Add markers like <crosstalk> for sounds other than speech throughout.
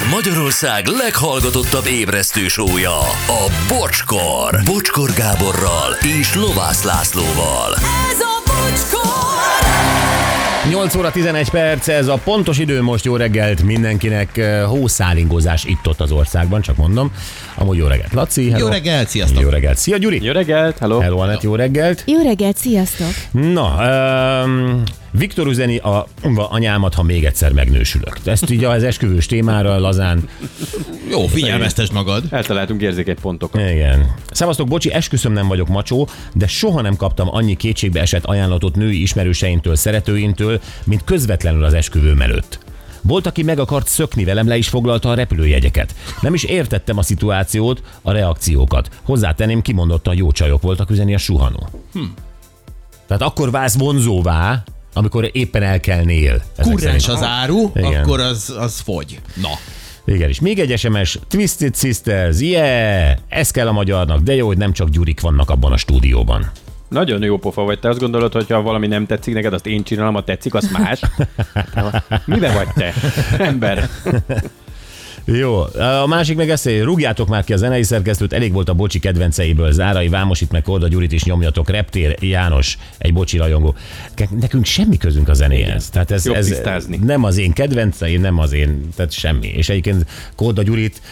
Ez Magyarország leghallgatottabb ébresztő sója, a Bocskor. Bocskor Gáborral és Lovász Lászlóval. Ez a bocskor! 8 óra 11 perc, ez a pontos idő most jó reggelt mindenkinek. Hószálingozás itt-ott az országban, csak mondom. Amúgy jó reggelt, Laci. Hello. Jó reggelt, sziasztok! Jó reggelt. Szia, Gyuri. Jó reggelt, hello. Hello, Anett, jó reggelt. Jó reggelt, sziasztok! Na, um, Viktor üzeni a a anyámat, ha még egyszer megnősülök. Ezt így az esküvős témára lazán. Jó, figyelmeztesd magad. Eltaláltunk érzékeny pontokat. Igen. Szevasztok, bocsi, esküszöm nem vagyok macsó, de soha nem kaptam annyi kétségbe esett ajánlatot női ismerőseimtől, szeretőintől, mint közvetlenül az esküvőm előtt. Volt, aki meg akart szökni velem, le is foglalta a repülőjegyeket. Nem is értettem a szituációt, a reakciókat. Hozzátenném, kimondottan jó csajok voltak üzeni a suhanó. Hm. Tehát akkor válsz vonzóvá, amikor éppen elkelnél. ezek Kurrens szerint. az áru, Igen. akkor az, az fogy. Na, Igen, és még egy SMS, Twisted Sisters, yeah! Ez kell a magyarnak, de jó, hogy nem csak gyurik vannak abban a stúdióban. Nagyon jó pofa vagy. Te azt gondolod, hogy ha valami nem tetszik neked, azt én csinálom, ha tetszik, az más. <laughs> Mibe vagy te? Ember. <laughs> Jó, a másik meg hogy rúgjátok már ki a zenei szerkesztőt, elég volt a bocsi kedvenceiből, Zárai Vámosit, meg Korda Gyurit is nyomjatok, Reptér János, egy bocsi rajongó. Nekünk semmi közünk a zenéhez. Tehát ez, Jobb ez tisztázni. nem az én kedvenceim, nem az én, tehát semmi. És egyébként Korda Gyurit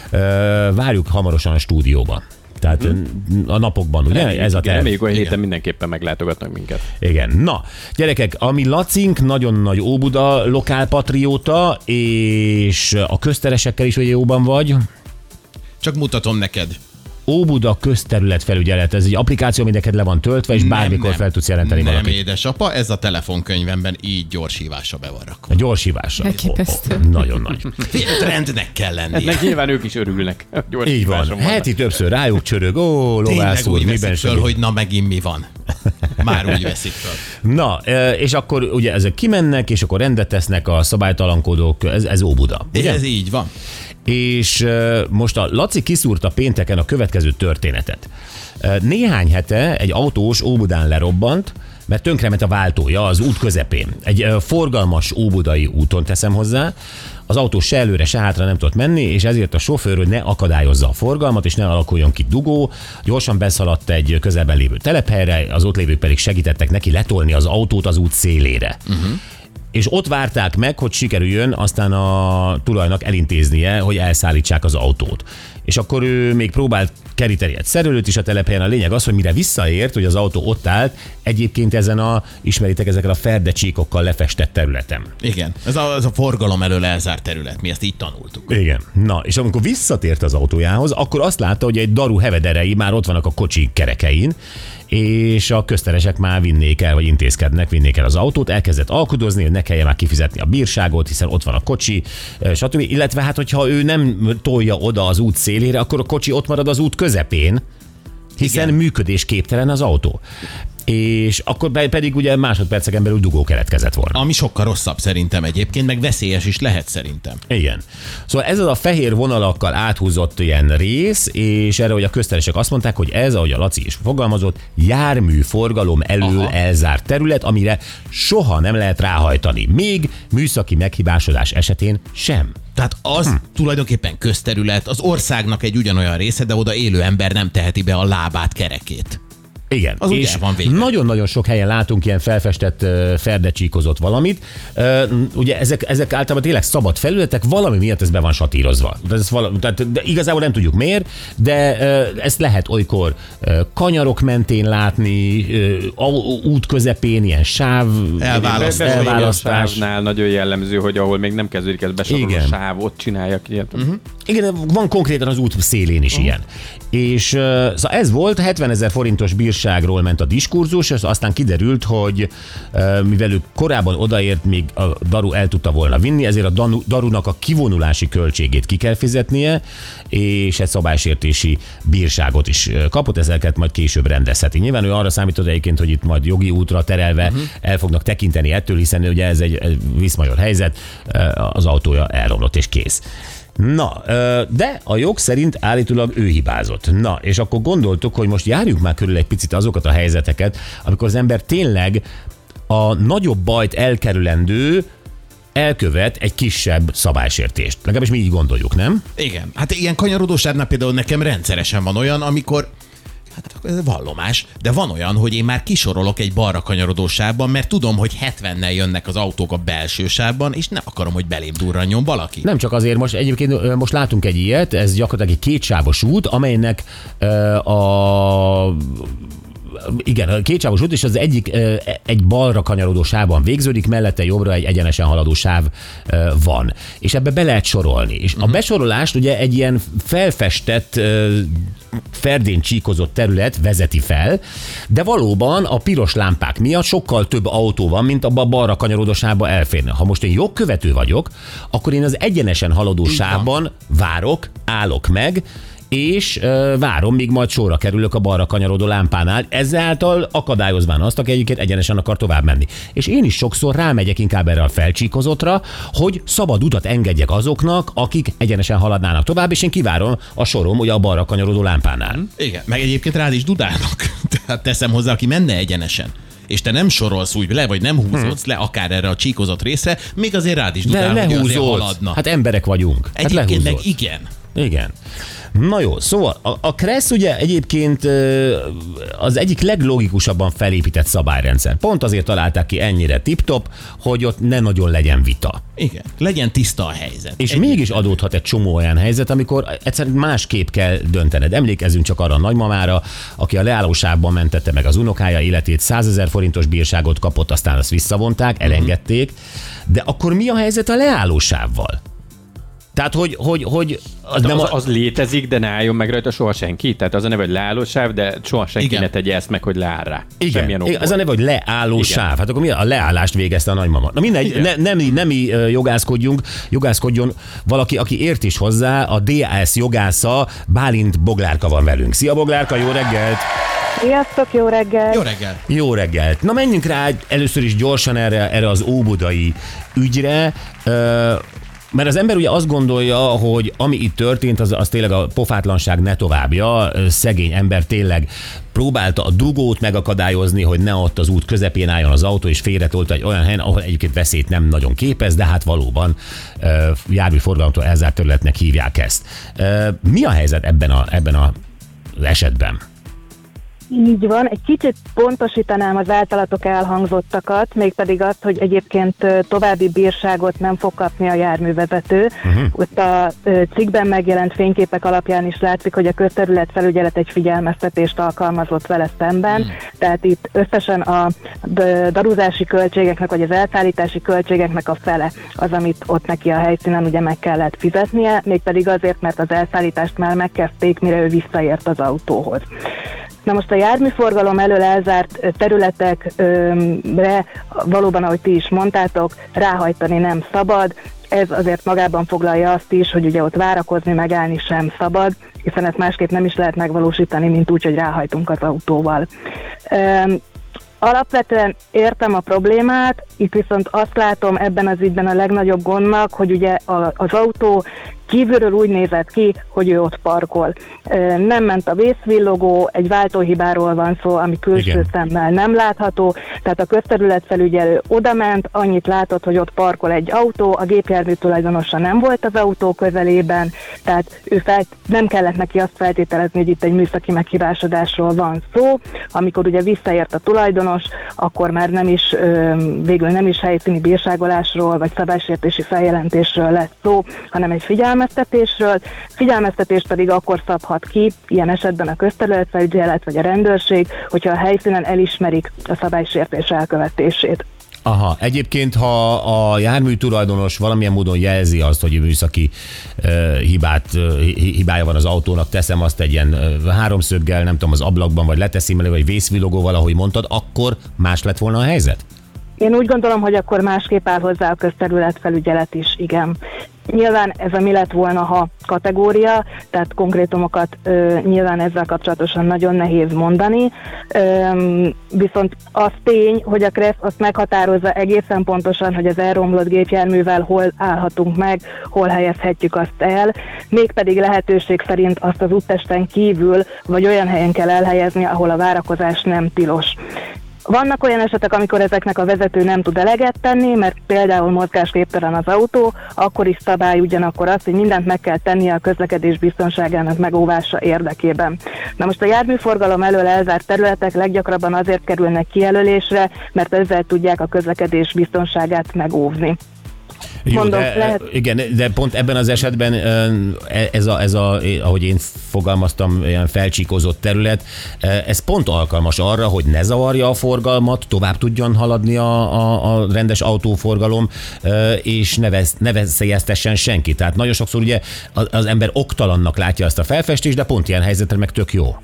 várjuk hamarosan a stúdióba. Tehát a napokban, ugye? Ez a terv. reméljük, hogy héten mindenképpen meglátogatnak minket. Igen. Na, gyerekek, ami Lacink nagyon nagy Óbuda lokálpatrióta, és a közteresekkel is ugye jóban vagy. csak mutatom neked. Óbuda közterület felügyelet, ez egy applikáció, ami neked le van töltve, és bármikor fel tudsz jelenteni Nem, valakit. édesapa, ez a telefonkönyvemben így gyors hívásra be van rakva. A gyors hívásra. Elképesztő. Ó, ó, Nagyon nagy. Trendnek kell lennie. Ennek nyilván ők is örülnek. Így van. vannak. Heti többször rájuk csörög. Ó, lovász úr, miben föl, hogy na megint mi van. Már úgy veszik föl. Na, e, és akkor ugye ezek kimennek, és akkor rendet tesznek a szabálytalankodók, ez, ez Óbuda. Ugye? Ez így van. És most a Laci kiszúrta pénteken a következő történetet. Néhány hete egy autós Óbudán lerobbant, mert tönkrement a váltója az út közepén. Egy forgalmas óbudai úton teszem hozzá. Az autó se előre, se hátra nem tudott menni, és ezért a sofőr, hogy ne akadályozza a forgalmat, és ne alakuljon ki dugó, gyorsan beszaladt egy közelben lévő telephelyre, az ott lévők pedig segítettek neki letolni az autót az út szélére. Uh-huh és ott várták meg, hogy sikerüljön aztán a tulajnak elintéznie, hogy elszállítsák az autót. És akkor ő még próbált keríteni egy szerelőt is a telephelyen. A lényeg az, hogy mire visszaért, hogy az autó ott állt, egyébként ezen a, ismeritek, ezekkel a ferdecsíkokkal lefestett területen. Igen. Ez a, ez a forgalom elől elzárt terület. Mi ezt így tanultuk. Igen. Na, és amikor visszatért az autójához, akkor azt látta, hogy egy daru hevederei már ott vannak a kocsi kerekein, és a közteresek már vinnék el, vagy intézkednek, vinnék el az autót, elkezdett alkudozni, hogy ne kelljen már kifizetni a bírságot, hiszen ott van a kocsi, stb. Illetve hát, hogyha ő nem tolja oda az út szélére, akkor a kocsi ott marad az út közepén, hiszen Igen. működésképtelen az autó. És akkor pe- pedig ugye másodperceken belül dugó keletkezett volna. Ami sokkal rosszabb szerintem egyébként, meg veszélyes is lehet szerintem. Igen. Szóval ez az a fehér vonalakkal áthúzott ilyen rész, és erre, hogy a közteresek azt mondták, hogy ez, ahogy a Laci is fogalmazott, jármű forgalom elől Aha. elzárt terület, amire soha nem lehet ráhajtani. Még műszaki meghibásodás esetén sem. Tehát az hm. tulajdonképpen közterület, az országnak egy ugyanolyan része, de oda élő ember nem teheti be a lábát, kerekét. Igen, Az és van vége. nagyon-nagyon sok helyen látunk ilyen felfestett, ferdecsíkozott valamit. Ugye ezek, ezek általában tényleg szabad felületek, valami miatt ez be van satírozva. De Ez valami, tehát, de igazából nem tudjuk miért, de ezt lehet olykor kanyarok mentén látni, út közepén ilyen sáv a elválasztás. sávnál nagyon jellemző, hogy ahol még nem kezdődik ez besoroló Igen. sáv, ott csinálják ilyet. Uh-huh. Igen, van konkrétan az út szélén is ilyen. És szóval ez volt, 70 ezer forintos bírságról ment a diskurzus, és aztán kiderült, hogy mivel ő korábban odaért, még a Daru el tudta volna vinni, ezért a Danu, Darunak a kivonulási költségét ki kell fizetnie, és egy szabálysértési bírságot is kapott, ezeket majd később rendezheti. Nyilván ő arra számított egyébként, hogy itt majd jogi útra terelve uh-huh. el fognak tekinteni ettől, hiszen ugye ez egy, egy viszmajor helyzet, az autója elromlott és kész. Na, de a jog szerint állítólag ő hibázott. Na, és akkor gondoltuk, hogy most járjuk már körül egy picit azokat a helyzeteket, amikor az ember tényleg a nagyobb bajt elkerülendő elkövet egy kisebb szabálysértést. Legalábbis mi így gondoljuk, nem? Igen. Hát ilyen kanyarodósávnál például nekem rendszeresen van olyan, amikor Hát ez vallomás, de van olyan, hogy én már kisorolok egy balra kanyarodó sávban, mert tudom, hogy 70-nel jönnek az autók a belső sávban, és nem akarom, hogy belém durranjon valaki. Nem csak azért, most egyébként most látunk egy ilyet, ez gyakorlatilag egy kétsávos út, amelynek a igen, a kétsávos út, és az egyik egy balra kanyarodó sávban végződik, mellette jobbra egy egyenesen haladó sáv van. És ebbe be lehet sorolni. És a besorolást ugye egy ilyen felfestett ferdén csíkozott terület vezeti fel, de valóban a piros lámpák miatt sokkal több autó van, mint abban a balra kanyarodó sávba elférne. Ha most én jogkövető vagyok, akkor én az egyenesen haladó sávban várok, állok meg, és ö, várom, míg majd sorra kerülök a balra kanyarodó lámpánál, ezáltal akadályozván azt, aki egyébként egyenesen akar tovább menni. És én is sokszor rámegyek inkább erre a felcsíkozottra, hogy szabad utat engedjek azoknak, akik egyenesen haladnának tovább, és én kivárom a sorom ugye a balra kanyarodó lámpánál. Igen, meg egyébként rád is dudálnak. <laughs> Tehát teszem hozzá, aki menne egyenesen és te nem sorolsz úgy le, vagy nem húzódsz le akár erre a csíkozott részre, még azért rád is Hm. De dudál, hogy lehúzódsz. haladna. Hát emberek vagyunk. Hát Egyébként meg lehúzódsz. igen. Igen. Na jó, szóval a, a Kressz ugye egyébként az egyik leglogikusabban felépített szabályrendszer. Pont azért találták ki ennyire tip-top, hogy ott ne nagyon legyen vita. Igen. Legyen tiszta a helyzet. És Egy- mégis adódhat egy csomó olyan helyzet, amikor egyszerűen másképp kell döntened. Emlékezzünk csak arra a nagymamára, aki a leállósávban mentette meg az unokája életét, 100 ezer forintos bírságot kapott, aztán azt visszavonták, elengedték. De akkor mi a helyzet a leállósávval? Tehát, hogy, hogy, hogy az Nem nem az, a... az létezik, de ne álljon meg rajta soha senki. Tehát az a neve, hogy leállósáv, de soha senki Igen. ne tegye ezt meg, hogy leáll rá. Igen, Semmilyen igen, okból. az a neve, hogy leálló Igen. sáv. Hát akkor mi a leállást végezte a nagymama? Na mindegy, Igen. ne, nem, nem jogászkodjunk, jogászkodjon valaki, aki ért is hozzá, a DAS jogásza, Bálint Boglárka van velünk. Szia Boglárka, jó reggelt! Sziasztok, jó reggel! Jó reggel. Jó reggelt! Na menjünk rá először is gyorsan erre, erre az óbudai ügyre. Mert az ember ugye azt gondolja, hogy ami itt történt, az, az tényleg a pofátlanság ne továbbja. Szegény ember tényleg próbálta a dugót megakadályozni, hogy ne ott az út közepén álljon az autó, és félretolta egy olyan helyen, ahol egyébként veszélyt nem nagyon képez, de hát valóban ö, járműforgalomtól elzárt területnek hívják ezt. Mi a helyzet ebben a, ebben az esetben? Így van, egy kicsit pontosítanám az általatok elhangzottakat, mégpedig azt, hogy egyébként további bírságot nem fog kapni a járművezető. Uh-huh. Ott a cikkben megjelent fényképek alapján is látszik, hogy a közterület felügyelet egy figyelmeztetést alkalmazott vele szemben, uh-huh. tehát itt összesen a daruzási költségeknek, vagy az elszállítási költségeknek a fele az, amit ott neki a helyszínen ugye meg kellett fizetnie, mégpedig azért, mert az elszállítást már megkezdték, mire ő visszaért az autóhoz. Na most a járműforgalom elől elzárt területekre valóban, ahogy ti is mondtátok, ráhajtani nem szabad. Ez azért magában foglalja azt is, hogy ugye ott várakozni, megállni sem szabad, hiszen ezt másképp nem is lehet megvalósítani, mint úgy, hogy ráhajtunk az autóval. Alapvetően értem a problémát, itt viszont azt látom ebben az ügyben a legnagyobb gondnak, hogy ugye az autó kívülről úgy nézett ki, hogy ő ott parkol. Nem ment a vészvillogó, egy váltóhibáról van szó, ami külső Igen. szemmel nem látható, tehát a közterületfelügyelő oda ment, annyit látott, hogy ott parkol egy autó, a gépjármű tulajdonosa nem volt az autó közelében, tehát ő fel, nem kellett neki azt feltételezni, hogy itt egy műszaki meghibásodásról van szó. Amikor ugye visszaért a tulajdonos, akkor már nem is, végül nem is helyszíni bírságolásról vagy szabálysértési feljelentésről lesz szó, hanem egy figyelmeztetésről. Figyelmeztetést pedig akkor szabhat ki, ilyen esetben a közterületfelügyelet vagy a rendőrség, hogyha a helyszínen elismerik a szabálysértés elkövetését. Aha, egyébként, ha a jármű tulajdonos valamilyen módon jelzi azt, hogy műszaki uh, hibát, uh, hibája van az autónak, teszem azt egy ilyen uh, háromszöggel, nem tudom, az ablakban, vagy leteszem elő, vagy vészvilogóval, ahogy mondtad, akkor más lett volna a helyzet? Én úgy gondolom, hogy akkor másképp áll hozzá a közterületfelügyelet is, igen. Nyilván ez a mi lett volna, ha kategória, tehát konkrétumokat ö, nyilván ezzel kapcsolatosan nagyon nehéz mondani, ö, viszont az tény, hogy a KRESZ azt meghatározza egészen pontosan, hogy az elromlott gépjárművel hol állhatunk meg, hol helyezhetjük azt el, mégpedig lehetőség szerint azt az úttesten kívül, vagy olyan helyen kell elhelyezni, ahol a várakozás nem tilos Vannak olyan esetek, amikor ezeknek a vezető nem tud eleget tenni, mert például mozgásképtelen az autó, akkor is szabály ugyanakkor az, hogy mindent meg kell tennie a közlekedés biztonságának megóvása érdekében. Na most a járműforgalom elől elzárt területek leggyakrabban azért kerülnek kijelölésre, mert ezzel tudják a közlekedés biztonságát megóvni. Jó, Mondom, de, lehet- Igen, de pont ebben az esetben ö, ez a, ez a, ahogy én fogalmaztam, ilyen felcsíkozott terület, ez pont alkalmas arra, hogy ne zavarja a forgalmat, tovább tudjon haladni a, a, a rendes autóforgalom, és ne, vesz, ne veszélyeztessen senki. Tehát nagyon sokszor ugye az ember oktalannak látja ezt a felfestést, de pont ilyen helyzetre meg tök jó.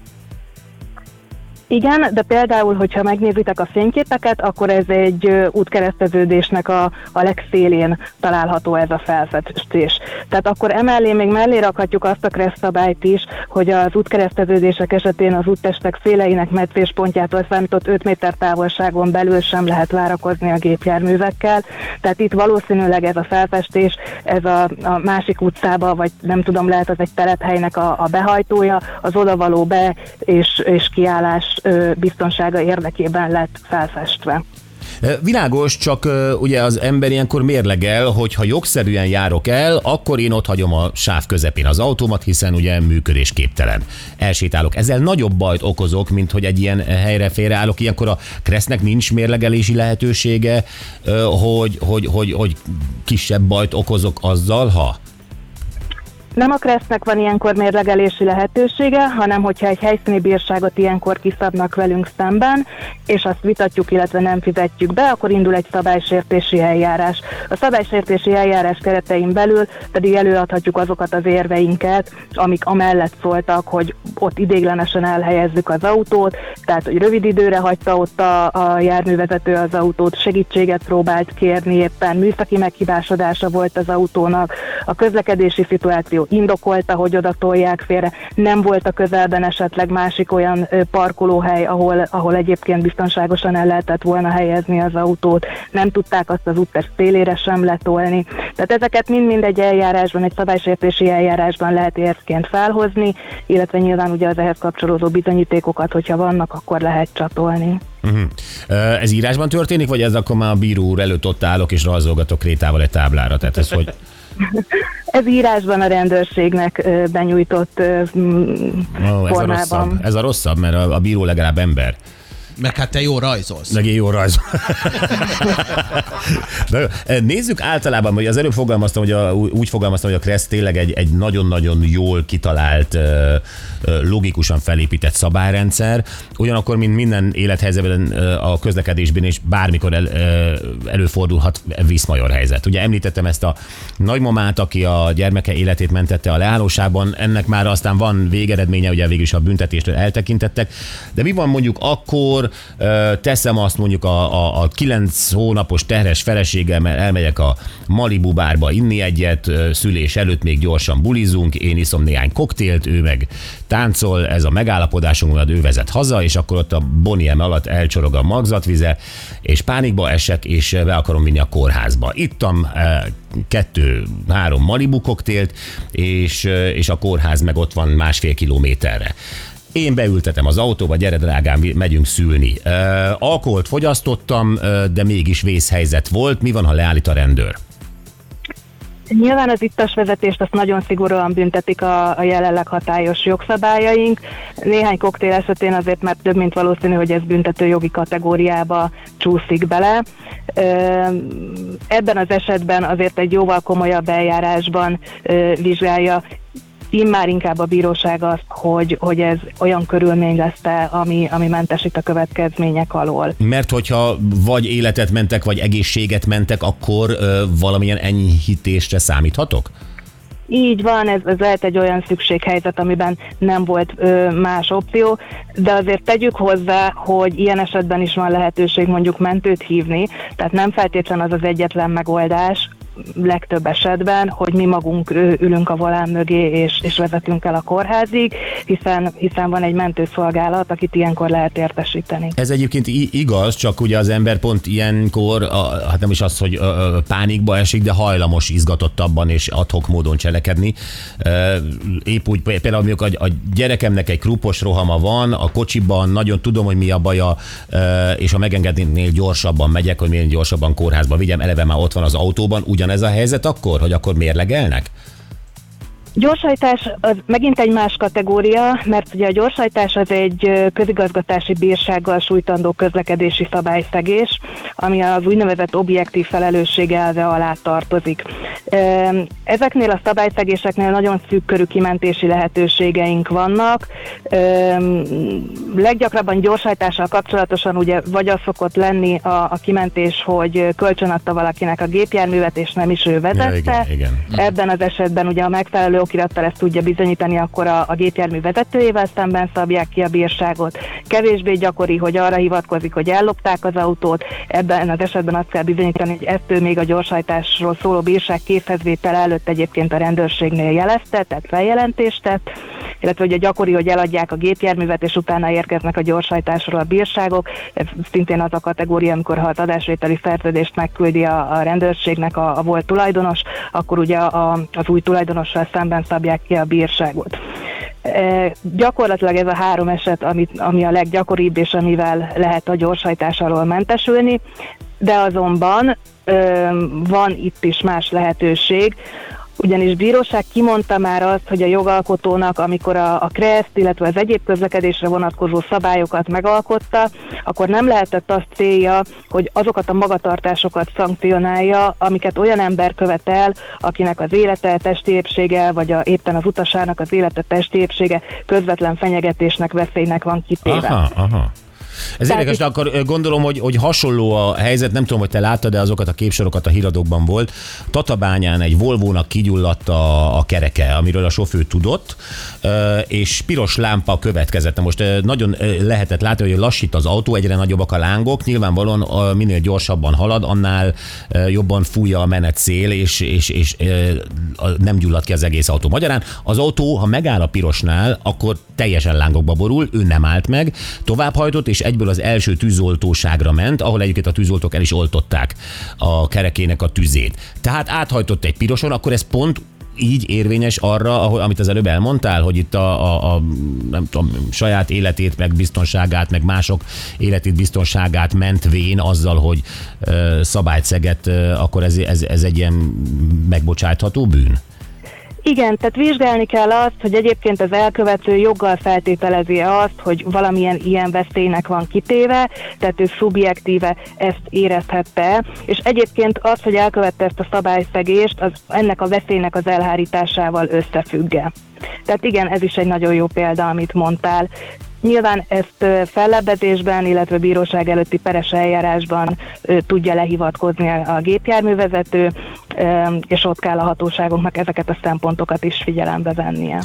Igen, de például, hogyha megnézitek a fényképeket, akkor ez egy útkereszteződésnek a, a legszélén található ez a felfestés. Tehát akkor emellé még mellé rakhatjuk azt a keresztszabályt is, hogy az útkereszteződések esetén az úttestek széleinek meccéspontjától számított 5 méter távolságon belül sem lehet várakozni a gépjárművekkel. Tehát itt valószínűleg ez a felfestés, ez a, a másik utcába, vagy nem tudom, lehet az egy telephelynek a, a behajtója, az odavaló be és, és kiállás biztonsága érdekében lett felfestve. Világos, csak ugye az ember ilyenkor mérlegel, hogy ha jogszerűen járok el, akkor én ott hagyom a sáv közepén az autómat, hiszen ugye működésképtelen. Elsétálok. Ezzel nagyobb bajt okozok, mint hogy egy ilyen helyre félreállok. Ilyenkor a Kresznek nincs mérlegelési lehetősége, hogy, hogy, hogy, hogy kisebb bajt okozok azzal, ha Nem a Kresznek van ilyenkor mérlegelési lehetősége, hanem hogyha egy helyszíni bírságot ilyenkor kiszabnak velünk szemben, és azt vitatjuk, illetve nem fizetjük be, akkor indul egy szabálysértési eljárás. A szabálysértési eljárás keretein belül pedig előadhatjuk azokat az érveinket, amik amellett szóltak, hogy ott idéglenesen elhelyezzük az autót, tehát hogy rövid időre hagyta ott a, a járművezető az autót, segítséget próbált kérni éppen, műszaki meghibásodása volt az autónak, a közlekedési szituáció indokolta, hogy oda tolják félre, nem volt a közelben esetleg másik olyan parkolóhely, ahol, ahol egyébként biztonságosan el lehetett volna helyezni az autót, nem tudták azt az úttest szélére sem letolni. Tehát ezeket mind-mind egy eljárásban, egy szabálysértési eljárásban lehet érvként felhozni, illetve nyilván ugye az ehhez kapcsolódó bizonyítékokat, hogyha vannak, akkor lehet csatolni. uh-huh. ez írásban történik, vagy ez akkor már a bíró úr előtt ott állok és rajzolgatok krétával egy táblára? Tehát ez hogy... <laughs> Ez írásban a rendőrségnek benyújtott mm, Ó, ez a formában. rosszabb. Ez a rosszabb, mert a, a bíró legalább ember. Meg hát te jó rajzolsz. Meg én jó rajz. <laughs> Na jó, Nézzük általában, hogy az előbb fogalmaztam, hogy a, úgy fogalmaztam, hogy a Kressz tényleg egy, egy nagyon-nagyon jól kitalált, logikusan felépített szabályrendszer. Ugyanakkor, mint minden élethelyzetben a közlekedésben is bármikor el, előfordulhat viszmajor helyzet. Ugye említettem ezt a nagymamát, aki a gyermeke életét mentette a leállóságban, ennek már aztán van végeredménye, ugye végül is a büntetéstől eltekintettek. De mi van mondjuk akkor, ö, teszem azt mondjuk a, a, a 9 hónapos terhes feleségemmel elmegyek a Malibu bárba inni egyet, szülés előtt még gyorsan bulizunk, én iszom néhány koktélt, ő meg táncol, ez a megállapodásunk, hogy ő vezet haza, és akkor ott a Boniem alatt elcsorog a magzatvize, és pánikba esek, és be akarom vinni a kórházba. Ittam kettő-három Malibu koktélt, és, és a kórház meg ott van másfél kilométerre. Én beültetem az autóba, gyere drágám, megyünk szülni. Uh, alkoholt fogyasztottam, de mégis vészhelyzet volt. Mi van, ha leállít a rendőr? Nyilván az ittas vezetést azt nagyon szigorúan büntetik a, a jelenleg hatályos jogszabályaink. Néhány koktél esetén azért már több, mint valószínű, hogy ez büntető jogi kategóriába csúszik bele. Ebben az esetben azért egy jóval komolyabb eljárásban vizsgálja immár inkább a bíróság azt, hogy, hogy ez olyan körülmény lesz ami, ami mentesít a következmények alól. Mert hogyha vagy életet mentek, vagy egészséget mentek, akkor ö, valamilyen enyhítésre számíthatok? Így van, ez, ez lehet egy olyan szükséghelyzet, amiben nem volt ö, más opció, de azért tegyük hozzá, hogy ilyen esetben is van lehetőség mondjuk mentőt hívni, tehát nem feltétlen az az egyetlen megoldás, legtöbb esetben, hogy mi magunk ülünk a volán mögé és, és vezetünk el a kórházig, hiszen, hiszen van egy mentőszolgálat, akit ilyenkor lehet értesíteni. Ez egyébként igaz, csak ugye az ember pont ilyenkor, hát nem is az, hogy pánikba esik, de hajlamos izgatottabban és adhok módon cselekedni. Épp úgy például mondjuk a, a gyerekemnek egy krupos rohama van, a kocsiban nagyon tudom, hogy mi a baja, és ha megengednél gyorsabban megyek, hogy minél gyorsabban kórházba vigyem, eleve már ott van az autóban, ugyanez a helyzet akkor, hogy akkor mérlegelnek? Gyorsajtás az megint egy más kategória, mert ugye a gyorsajtás az egy közigazgatási bírsággal sújtandó közlekedési szabályszegés, ami az úgynevezett objektív felelősség elve alá tartozik. Ezeknél a szabályszegéseknél nagyon szűk körű kimentési lehetőségeink vannak. Leggyakrabban gyorsajtással kapcsolatosan ugye vagy az szokott lenni a, a kimentés, hogy kölcsönadta valakinek a gépjárművet, és nem is ő vezette. igen, igen. Ebben az esetben ugye a megfelelő okirattal ezt tudja bizonyítani, akkor a, a gépjármű vezetőjével szemben szabják ki a bírságot. Kevésbé gyakori, hogy arra hivatkozik, hogy ellopták az autót, ebben az esetben azt kell bizonyítani, hogy ezt ő még a gyorsajtásról szóló bírság készhezvétel előtt egyébként a rendőrségnél jelezte, tehát feljelentést tett, illetve ugye gyakori, hogy eladják a gépjárművet, és utána érkeznek a gyorsajtásról a bírságok. Ez szintén az a kategória, amikor ha az adásvételi szerződést megküldi a, a rendőrségnek a, a volt tulajdonos, akkor ugye a, az új tulajdonossal szemben szabják ki a bírságot. E, gyakorlatilag ez a három eset, amit, ami a leggyakoribb, és amivel lehet a gyorsajtás alól mentesülni, de azonban ö, van itt is más lehetőség, ugyanis bíróság kimondta már azt, hogy a jogalkotónak, amikor a, a KRESZT, illetve az egyéb közlekedésre vonatkozó szabályokat megalkotta, akkor nem lehetett azt célja, hogy azokat a magatartásokat szankcionálja, amiket olyan ember követel, akinek az élete, testi épsége, vagy a, éppen az utasának az élete, testi épsége közvetlen fenyegetésnek, veszélynek van kitéve. Aha, aha. Ez Tehát érdekes, de akkor gondolom, hogy, hogy hasonló a helyzet, nem tudom, hogy te láttad, de azokat a képsorokat a híradókban volt. Tatabányán egy Volvo-nak kigyulladt a, a kereke, amiről a sofőr tudott, és piros lámpa következett. Most nagyon lehetett látni, hogy lassít az autó, egyre nagyobbak a lángok, nyilvánvalóan minél gyorsabban halad, annál jobban fújja a menetszél, és, és, és a- nem gyullad ki az egész autó. Magyarán az autó, ha megáll a pirosnál, akkor teljesen lángokba borul, ő nem állt meg, továbbhajtott, és egyből az első tűzoltóságra ment, ahol egyébként a tűzoltók el is oltották a kerekének a tüzét. Tehát áthajtott egy piroson, akkor ez pont így érvényes arra, ahol, amit az előbb elmondtál, hogy itt a, a, a nem tudom, saját életét, meg biztonságát, meg mások életét, biztonságát mentvén azzal, hogy ö, szabályt szegett, ö, akkor ez, ez, ez egy ilyen megbocsátható bűn? Igen, tehát vizsgálni kell azt, hogy egyébként az elkövető joggal feltételezi azt, hogy valamilyen ilyen veszélynek van kitéve, tehát ő szubjektíve ezt érezhette, és egyébként az, hogy elkövette ezt a szabályszegést, az ennek a veszélynek az elhárításával összefügge. Tehát igen, ez is egy nagyon jó példa, amit mondtál. Nyilván ezt fellebbezésben, illetve bíróság előtti peres eljárásban tudja lehivatkozni a gépjárművezető, és ott kell a hatóságoknak ezeket a szempontokat is figyelembe vennie.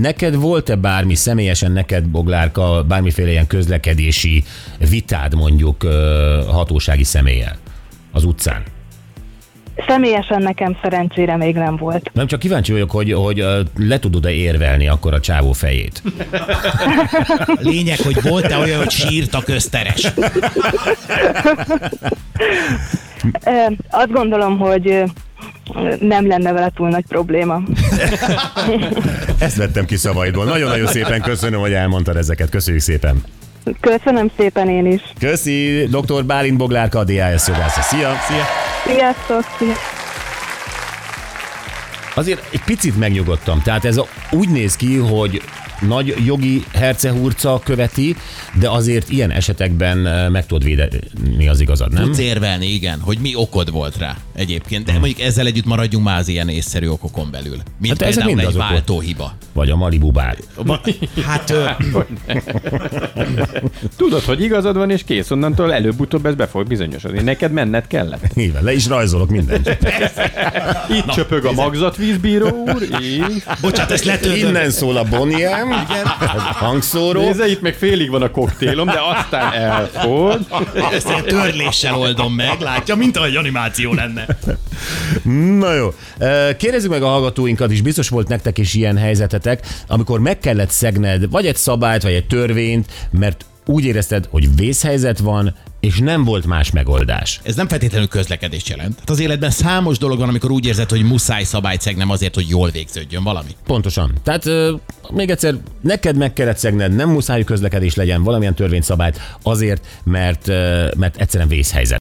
Neked volt-e bármi, személyesen neked, Boglárka, bármiféle ilyen közlekedési vitád mondjuk hatósági személlyel az utcán? Személyesen nekem szerencsére még nem volt. Nem csak kíváncsi vagyok, hogy, hogy le tudod-e érvelni akkor a csávó fejét. Lényeg, hogy volt-e olyan, hogy sírt a közteres? Azt gondolom, hogy nem lenne vele túl nagy probléma. Ezt vettem ki szavaidból. Nagyon-nagyon szépen köszönöm, hogy elmondtad ezeket. Köszönjük szépen. Köszönöm szépen én is. Köszi, dr. Bálint Boglárka, a DAS jogásza. Szia! Szia! Sziasztok! Szia. Azért egy picit megnyugodtam. Tehát ez a, úgy néz ki, hogy nagy jogi hercehurca követi, de azért ilyen esetekben meg tudod védeni az igazad, nem? Tudsz érvelni, igen, hogy mi okod volt rá egyébként. De mondjuk ezzel együtt maradjunk már az ilyen észszerű okokon belül. Mint Hát például mind egy váltóhiba. Vagy a Malibu bár. Hát ö, <laughs> Tudod, hogy igazad van, és kész. Onnantól előbb-utóbb ez be fog bizonyosodni. Neked menned kellett. <laughs> Nyilván, le is rajzolok mindent. <laughs> Itt Na, csöpög a magzatvízbíró úr, így. bocsánat, ezt letöltöm. Innen szól a boniem, hangszóró. Nézze, itt még félig van a koktélom, de aztán elfog. Ezt egy törléssel oldom meg, látja, mint ahogy animáció lenne. Na jó. Kérdezzük meg a hallgatóinkat is, biztos volt nektek is ilyen helyzetetek, amikor meg kellett szegned vagy egy szabályt, vagy egy törvényt, mert úgy érezted, hogy vészhelyzet van, és nem volt más megoldás. Ez nem feltétlenül közlekedést jelent. Hát az életben számos dolog van, amikor úgy érzed, hogy muszáj szabályt szegnem azért, hogy jól végződjön valami. Pontosan. Tehát ö, még egyszer, neked meg kellett szegned, nem muszáj közlekedés legyen, valamilyen törvényszabályt, azért, mert, ö, mert egyszerűen vészhelyzet.